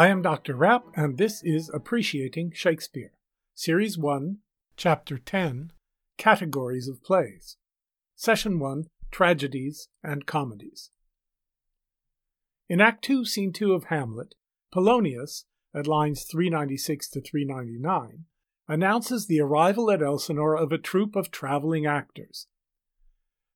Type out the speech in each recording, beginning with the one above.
I am Dr. Rapp, and this is Appreciating Shakespeare, Series 1, Chapter 10 Categories of Plays, Session 1 Tragedies and Comedies. In Act 2, Scene 2 of Hamlet, Polonius, at lines 396 to 399, announces the arrival at Elsinore of a troupe of traveling actors.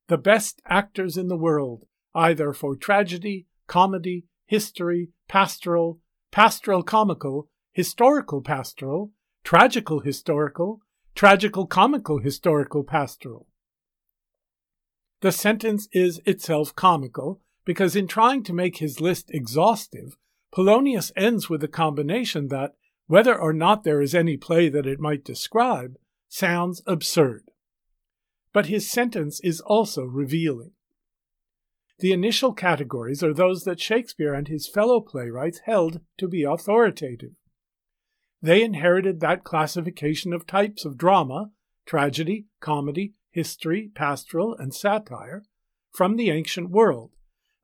The best actors in the world, either for tragedy, comedy, history, pastoral, pastoral comical, historical pastoral, tragical historical, tragical comical historical pastoral. The sentence is itself comical because, in trying to make his list exhaustive, Polonius ends with a combination that, whether or not there is any play that it might describe, sounds absurd. But his sentence is also revealing. The initial categories are those that Shakespeare and his fellow playwrights held to be authoritative. They inherited that classification of types of drama, tragedy, comedy, history, pastoral, and satire, from the ancient world,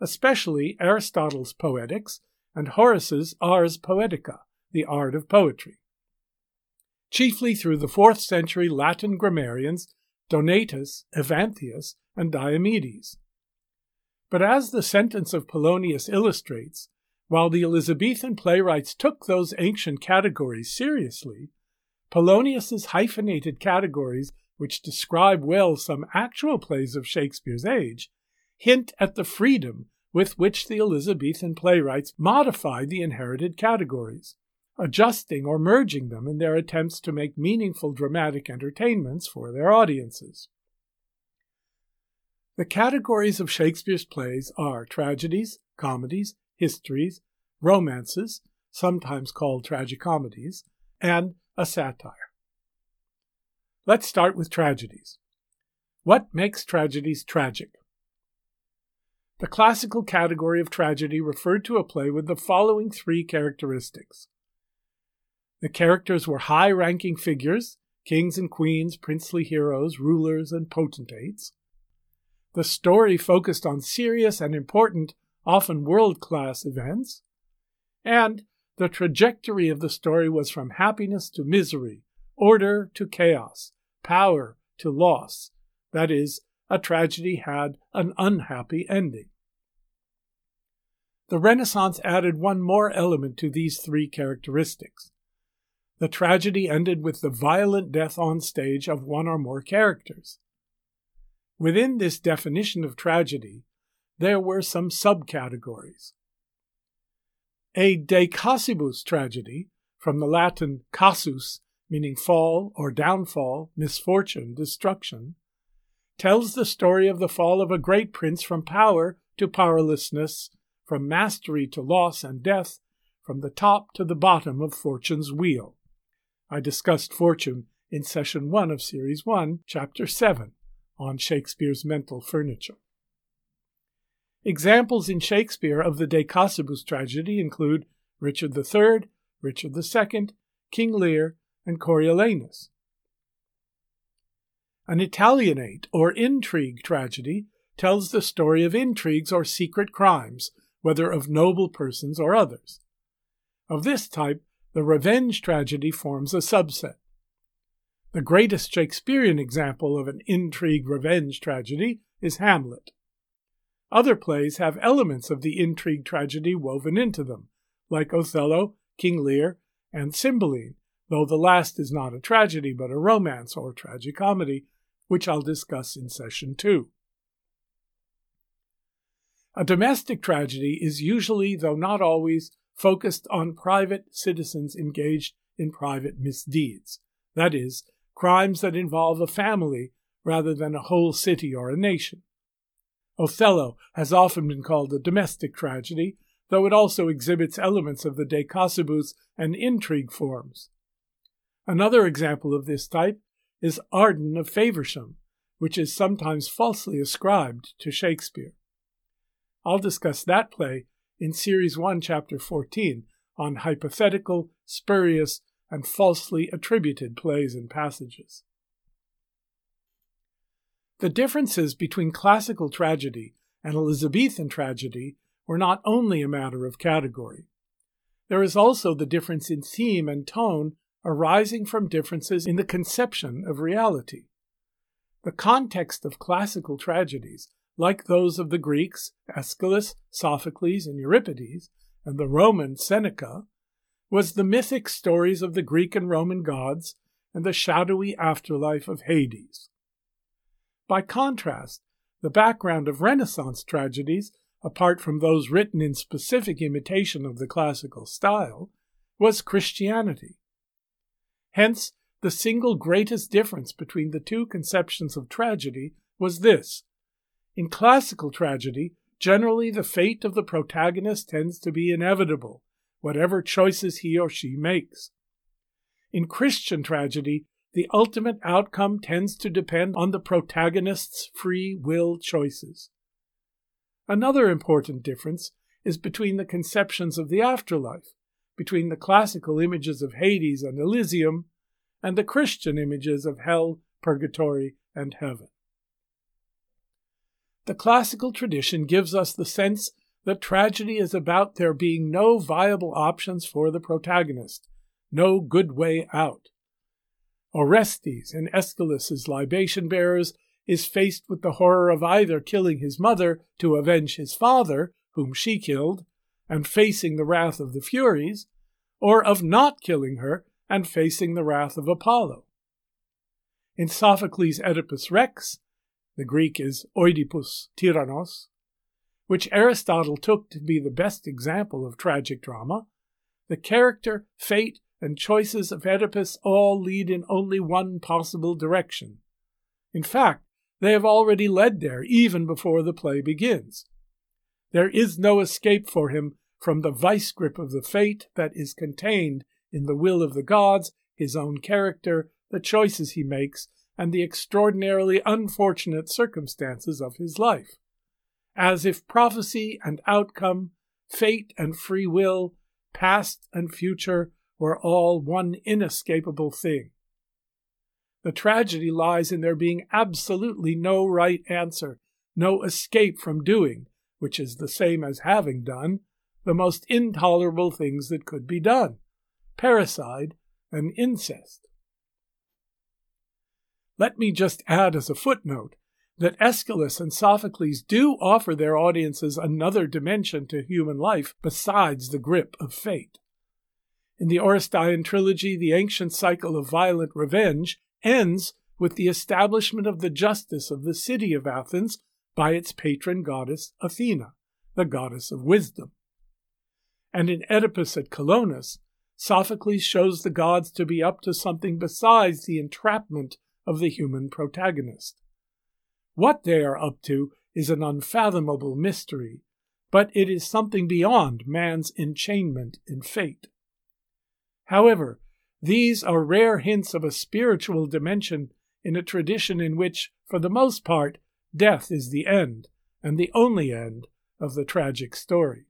especially Aristotle's Poetics and Horace's Ars Poetica, the art of poetry. Chiefly through the fourth century Latin grammarians Donatus, Evanthius, and Diomedes. But as the sentence of Polonius illustrates, while the Elizabethan playwrights took those ancient categories seriously, Polonius's hyphenated categories, which describe well some actual plays of Shakespeare's age, hint at the freedom with which the Elizabethan playwrights modified the inherited categories, adjusting or merging them in their attempts to make meaningful dramatic entertainments for their audiences. The categories of Shakespeare's plays are tragedies, comedies, histories, romances, sometimes called tragicomedies, and a satire. Let's start with tragedies. What makes tragedies tragic? The classical category of tragedy referred to a play with the following three characteristics. The characters were high ranking figures, kings and queens, princely heroes, rulers, and potentates. The story focused on serious and important, often world class events. And the trajectory of the story was from happiness to misery, order to chaos, power to loss. That is, a tragedy had an unhappy ending. The Renaissance added one more element to these three characteristics. The tragedy ended with the violent death on stage of one or more characters. Within this definition of tragedy, there were some subcategories. A de casibus tragedy, from the Latin casus, meaning fall or downfall, misfortune, destruction, tells the story of the fall of a great prince from power to powerlessness, from mastery to loss and death, from the top to the bottom of fortune's wheel. I discussed fortune in session 1 of series 1, chapter 7 on Shakespeare's mental furniture. Examples in Shakespeare of the De Casibus tragedy include Richard III, Richard II, King Lear, and Coriolanus. An Italianate or intrigue tragedy tells the story of intrigues or secret crimes, whether of noble persons or others. Of this type, the revenge tragedy forms a subset. The greatest Shakespearean example of an intrigue revenge tragedy is Hamlet. Other plays have elements of the intrigue tragedy woven into them, like Othello, King Lear, and Cymbeline, though the last is not a tragedy but a romance or tragicomedy, which I'll discuss in session 2. A domestic tragedy is usually, though not always, focused on private citizens engaged in private misdeeds, that is, crimes that involve a family rather than a whole city or a nation. Othello has often been called a domestic tragedy, though it also exhibits elements of the de casibus and intrigue forms. Another example of this type is Arden of Faversham, which is sometimes falsely ascribed to Shakespeare. I'll discuss that play in Series 1, Chapter 14 on hypothetical, spurious, and falsely attributed plays and passages. The differences between classical tragedy and Elizabethan tragedy were not only a matter of category. There is also the difference in theme and tone arising from differences in the conception of reality. The context of classical tragedies, like those of the Greeks, Aeschylus, Sophocles, and Euripides, and the Roman Seneca, was the mythic stories of the Greek and Roman gods and the shadowy afterlife of Hades. By contrast, the background of Renaissance tragedies, apart from those written in specific imitation of the classical style, was Christianity. Hence, the single greatest difference between the two conceptions of tragedy was this. In classical tragedy, generally the fate of the protagonist tends to be inevitable, whatever choices he or she makes. In Christian tragedy, the ultimate outcome tends to depend on the protagonist's free will choices. Another important difference is between the conceptions of the afterlife, between the classical images of Hades and Elysium, and the Christian images of hell, purgatory, and heaven. The classical tradition gives us the sense that tragedy is about there being no viable options for the protagonist, no good way out. Orestes, in Aeschylus's libation bearers, is faced with the horror of either killing his mother to avenge his father, whom she killed, and facing the wrath of the Furies, or of not killing her and facing the wrath of Apollo. In Sophocles' Oedipus Rex, the Greek is Oedipus Tyrannos, which Aristotle took to be the best example of tragic drama, the character, fate, and choices of Oedipus all lead in only one possible direction. In fact, they have already led there even before the play begins. There is no escape for him from the vice grip of the fate that is contained in the will of the gods, his own character, the choices he makes, and the extraordinarily unfortunate circumstances of his life. As if prophecy and outcome, fate and free will, past and future, were all one inescapable thing. The tragedy lies in there being absolutely no right answer, no escape from doing, which is the same as having done, the most intolerable things that could be done parricide and incest. Let me just add as a footnote that Aeschylus and Sophocles do offer their audiences another dimension to human life besides the grip of fate. In the Oresteia trilogy, the ancient cycle of violent revenge ends with the establishment of the justice of the city of Athens by its patron goddess Athena, the goddess of wisdom. And in Oedipus at Colonus, Sophocles shows the gods to be up to something besides the entrapment of the human protagonist. What they are up to is an unfathomable mystery, but it is something beyond man's enchainment in fate. However, these are rare hints of a spiritual dimension in a tradition in which, for the most part, death is the end, and the only end, of the tragic story.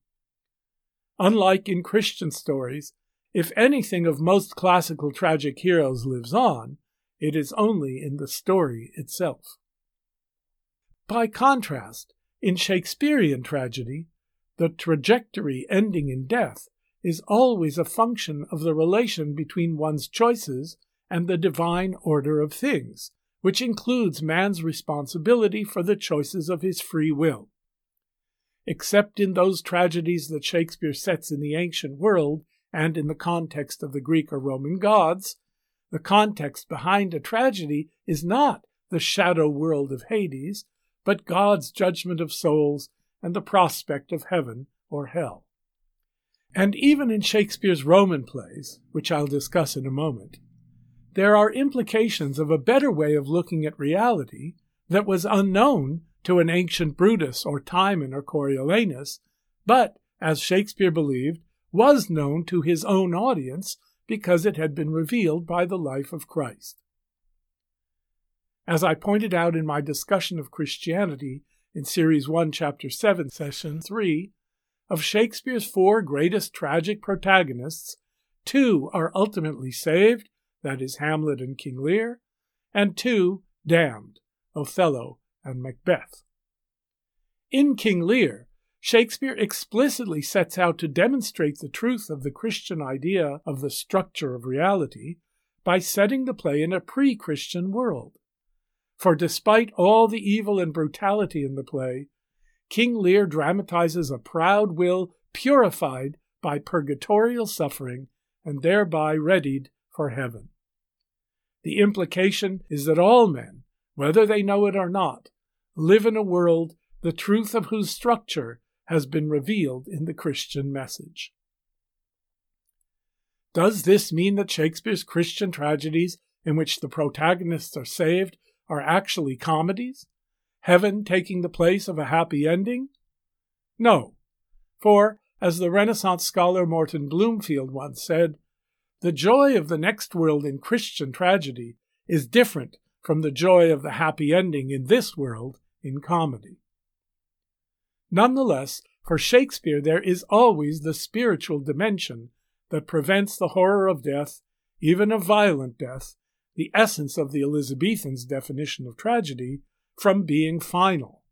Unlike in Christian stories, if anything of most classical tragic heroes lives on, it is only in the story itself. By contrast, in Shakespearean tragedy, the trajectory ending in death is always a function of the relation between one's choices and the divine order of things, which includes man's responsibility for the choices of his free will. Except in those tragedies that Shakespeare sets in the ancient world and in the context of the Greek or Roman gods, the context behind a tragedy is not the shadow world of Hades, but God's judgment of souls and the prospect of heaven or hell. And even in Shakespeare's Roman plays, which I'll discuss in a moment, there are implications of a better way of looking at reality that was unknown to an ancient Brutus or Timon or Coriolanus, but, as Shakespeare believed, was known to his own audience because it had been revealed by the life of Christ. As I pointed out in my discussion of Christianity in Series 1, Chapter 7, Session 3, of Shakespeare's four greatest tragic protagonists, two are ultimately saved, that is, Hamlet and King Lear, and two damned, Othello and Macbeth. In King Lear, Shakespeare explicitly sets out to demonstrate the truth of the Christian idea of the structure of reality by setting the play in a pre Christian world. For despite all the evil and brutality in the play, King Lear dramatizes a proud will purified by purgatorial suffering and thereby readied for heaven. The implication is that all men, whether they know it or not, live in a world the truth of whose structure has been revealed in the Christian message. Does this mean that Shakespeare's Christian tragedies, in which the protagonists are saved, are actually comedies? Heaven taking the place of a happy ending? No, for, as the Renaissance scholar Morton Bloomfield once said, the joy of the next world in Christian tragedy is different from the joy of the happy ending in this world in comedy. Nonetheless, for Shakespeare, there is always the spiritual dimension that prevents the horror of death, even of violent death, the essence of the Elizabethans' definition of tragedy, from being final.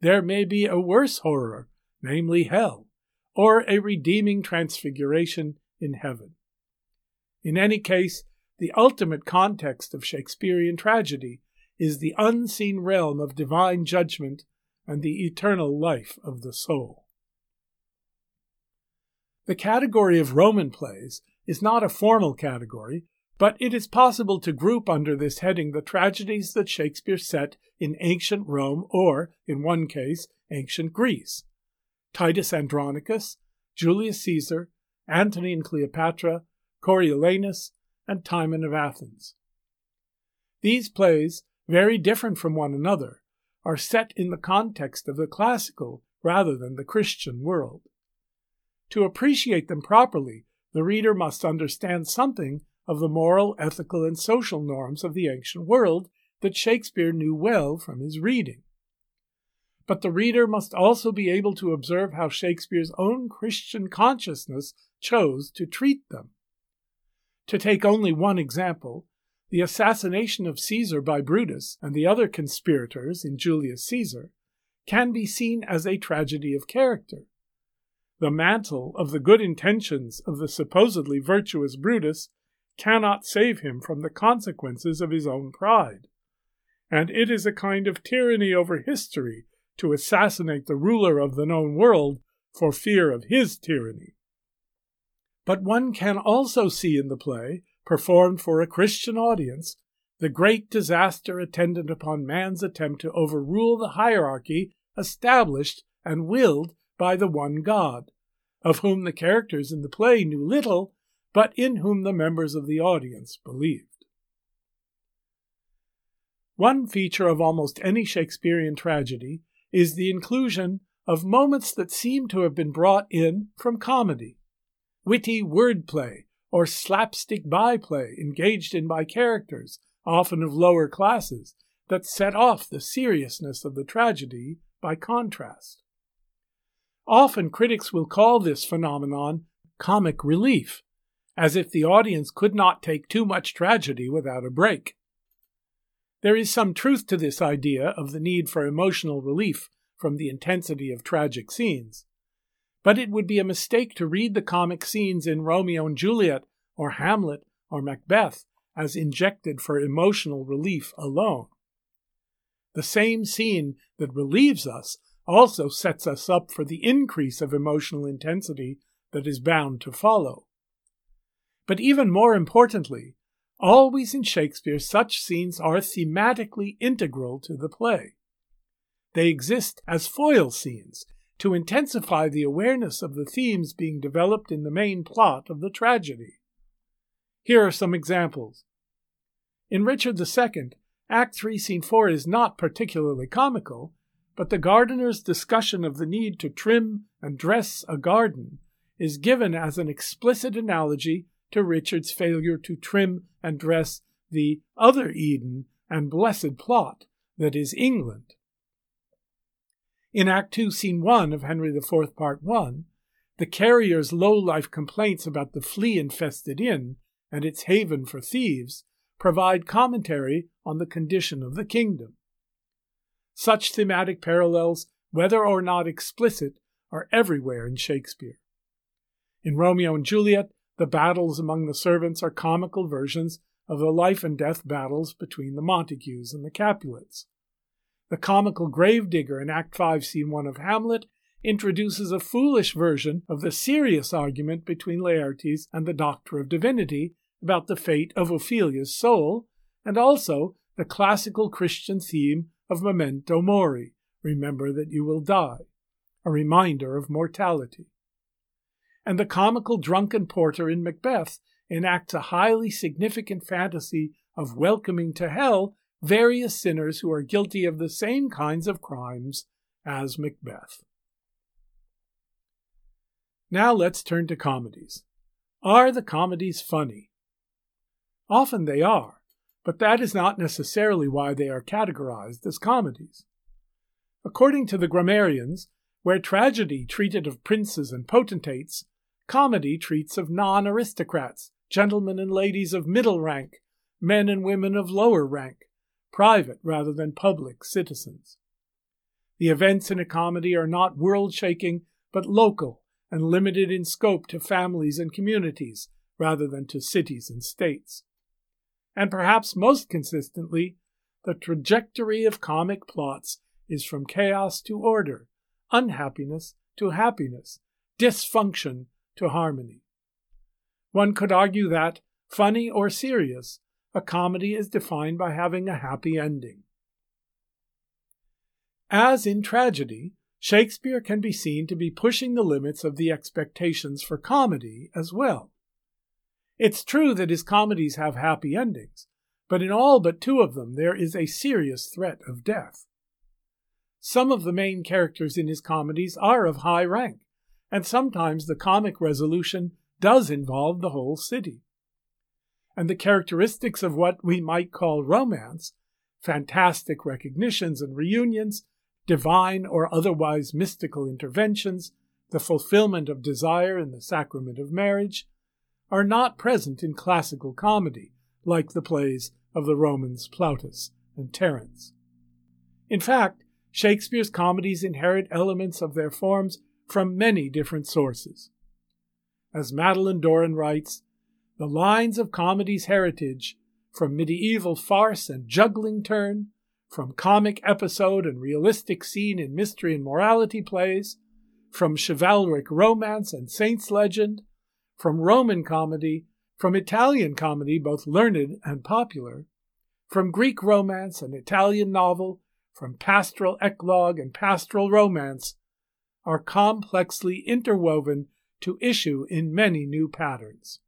There may be a worse horror, namely hell, or a redeeming transfiguration in heaven. In any case, the ultimate context of Shakespearean tragedy is the unseen realm of divine judgment and the eternal life of the soul. The category of Roman plays is not a formal category, but it is possible to group under this heading the tragedies that Shakespeare set in ancient Rome or, in one case, ancient Greece Titus Andronicus, Julius Caesar, Antony and Cleopatra, Coriolanus, and Timon of Athens. These plays, very different from one another, are set in the context of the classical rather than the Christian world. To appreciate them properly, the reader must understand something of the moral, ethical, and social norms of the ancient world that Shakespeare knew well from his reading. But the reader must also be able to observe how Shakespeare's own Christian consciousness chose to treat them. To take only one example, the assassination of Caesar by Brutus and the other conspirators in Julius Caesar can be seen as a tragedy of character the mantle of the good intentions of the supposedly virtuous Brutus cannot save him from the consequences of his own pride. And it is a kind of tyranny over history to assassinate the ruler of the known world for fear of his tyranny. But one can also see in the play, performed for a Christian audience, the great disaster attendant upon man's attempt to overrule the hierarchy established and willed by the one God, of whom the characters in the play knew little, but in whom the members of the audience believed. One feature of almost any Shakespearean tragedy is the inclusion of moments that seem to have been brought in from comedy. Witty wordplay or slapstick byplay engaged in by characters, often of lower classes, that set off the seriousness of the tragedy by contrast. Often critics will call this phenomenon comic relief, as if the audience could not take too much tragedy without a break. There is some truth to this idea of the need for emotional relief from the intensity of tragic scenes, but it would be a mistake to read the comic scenes in Romeo and Juliet or Hamlet or Macbeth as injected for emotional relief alone. The same scene that relieves us also sets us up for the increase of emotional intensity that is bound to follow. But even more importantly, always in Shakespeare, such scenes are thematically integral to the play. They exist as foil scenes to intensify the awareness of the themes being developed in the main plot of the tragedy. Here are some examples. In Richard II, Act 3, Scene 4 is not particularly comical, but the gardener's discussion of the need to trim and dress a garden is given as an explicit analogy to Richard's failure to trim and dress the other Eden and blessed plot that is England. In Act 2, Scene 1 of Henry IV, Part 1, the carrier's low life complaints about the flea infested inn and its haven for thieves provide commentary on the condition of the kingdom. Such thematic parallels whether or not explicit, are everywhere in Shakespeare. In Romeo and Juliet, the battles among the servants are comical versions of the life and death battles between the Montagues and the Capulets. The comical gravedigger in Act 5, Scene 1 of Hamlet introduces a foolish version of the serious argument between Laertes and the Doctor of Divinity about the fate of Ophelia's soul, and also the classical Christian theme of memento mori, remember that you will die, a reminder of mortality. And the comical drunken porter in Macbeth enacts a highly significant fantasy of welcoming to hell various sinners who are guilty of the same kinds of crimes as Macbeth. Now let's turn to comedies. Are the comedies funny? Often they are, but that is not necessarily why they are categorized as comedies. According to the grammarians, where tragedy treated of princes and potentates, comedy treats of non aristocrats, gentlemen and ladies of middle rank, men and women of lower rank, private rather than public citizens. The events in a comedy are not world shaking, but local and limited in scope to families and communities rather than to cities and states. And perhaps most consistently, the trajectory of comic plots is from chaos to order, unhappiness to happiness, dysfunction to harmony. One could argue that, funny or serious, a comedy is defined by having a happy ending. As in tragedy, Shakespeare can be seen to be pushing the limits of the expectations for comedy as well. It's true that his comedies have happy endings, but in all but two of them there is a serious threat of death. Some of the main characters in his comedies are of high rank, and sometimes the comic resolution does involve the whole city. And the characteristics of what we might call romance, fantastic recognitions and reunions, divine or otherwise mystical interventions, the fulfillment of desire in the sacrament of marriage, are not present in classical comedy, like the plays of the Romans Plautus and Terence. In fact, Shakespeare's comedies inherit elements of their forms from many different sources. As Madeleine Doran writes, the lines of comedy's heritage, from medieval farce and juggling turn from comic episode and realistic scene in mystery and morality plays, from chivalric romance and saints' legend, from Roman comedy, from Italian comedy, both learned and popular, from Greek romance and Italian novel, from pastoral eclogue and pastoral romance, are complexly interwoven to issue in many new patterns.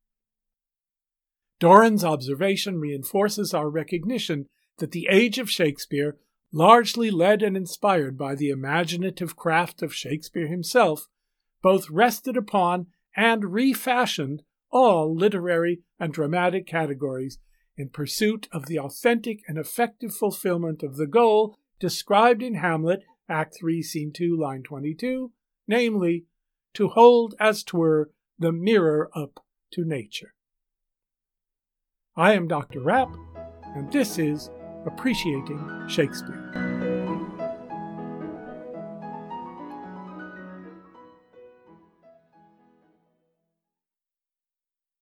Doran's observation reinforces our recognition that the age of Shakespeare, largely led and inspired by the imaginative craft of Shakespeare himself, both rested upon and refashioned all literary and dramatic categories in pursuit of the authentic and effective fulfillment of the goal described in Hamlet, Act 3, Scene 2, line 22, namely, to hold as twere the mirror up to nature. I am Dr. Rapp, and this is Appreciating Shakespeare.